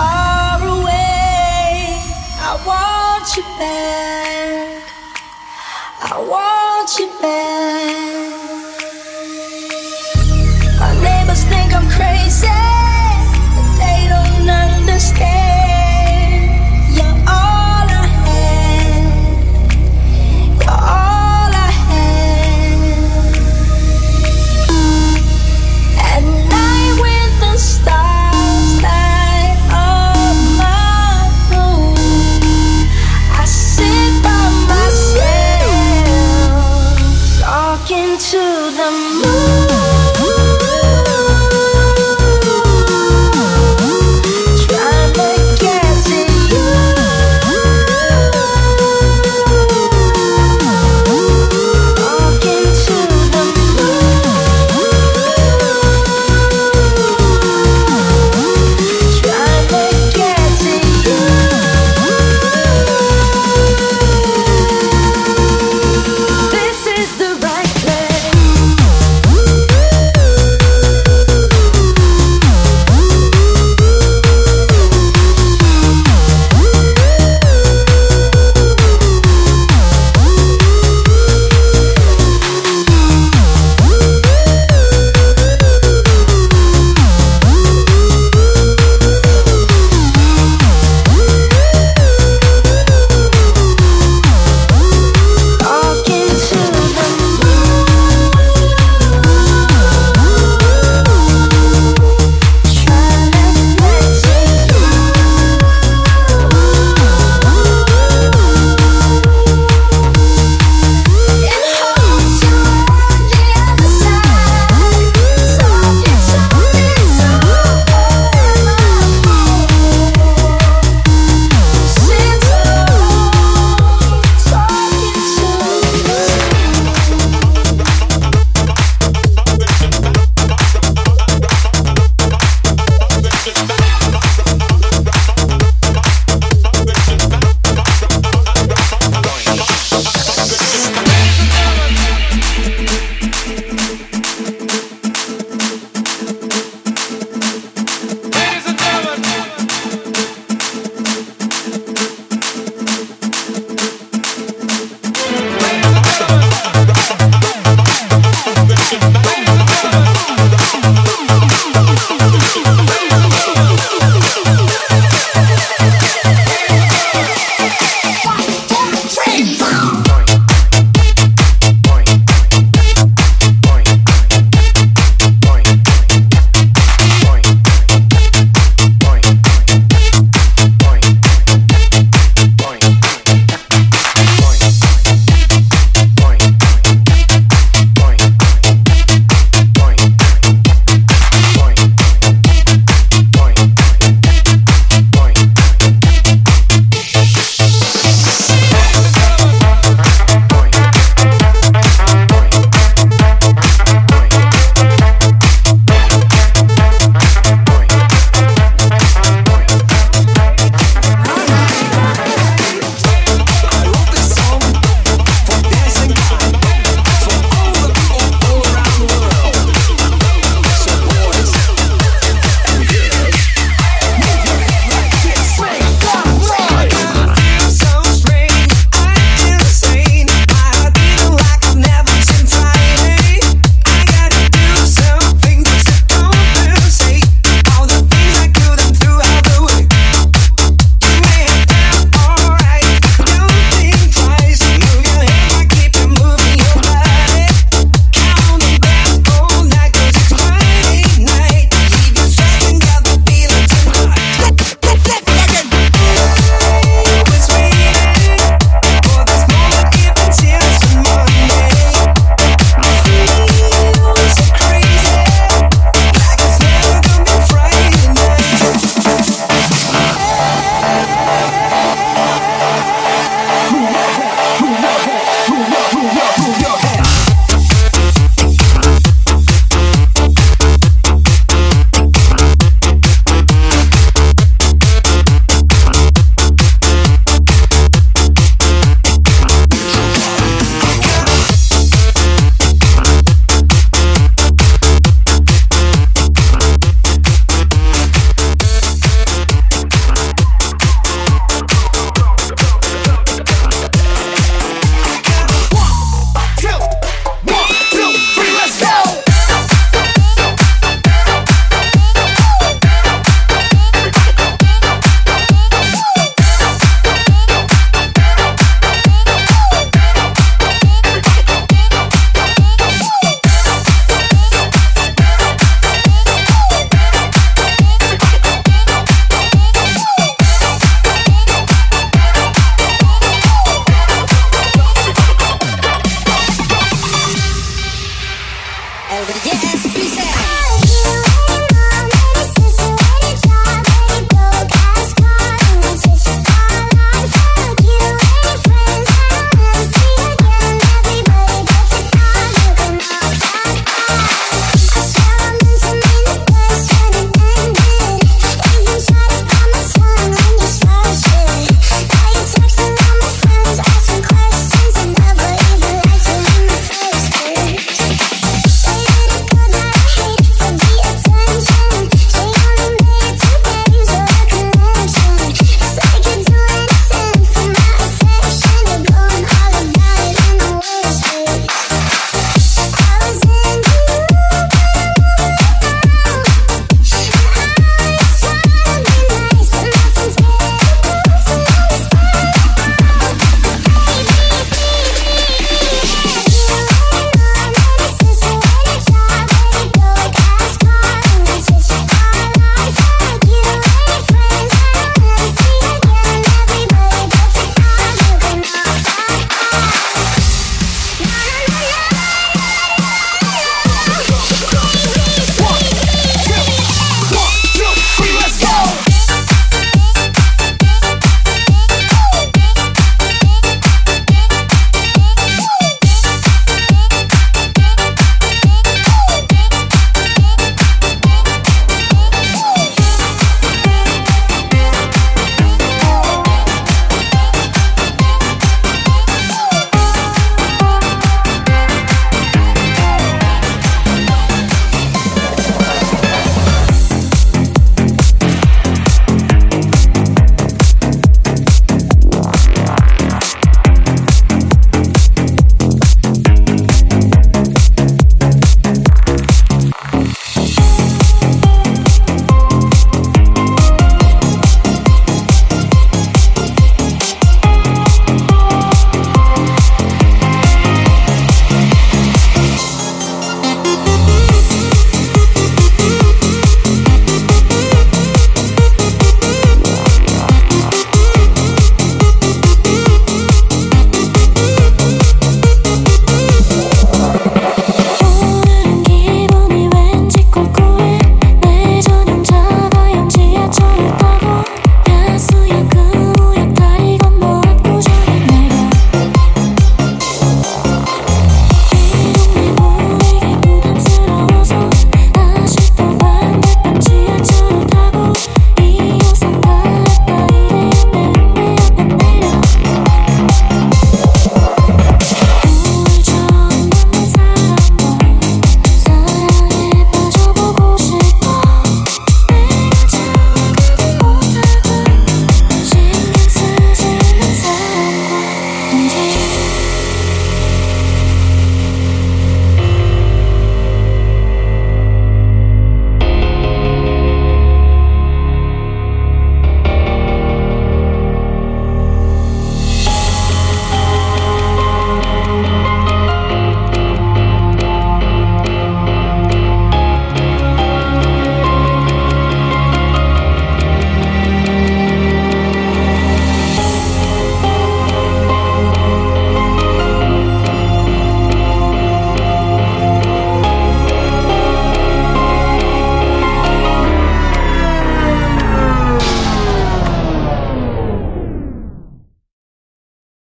far away. I want you back. I want you back.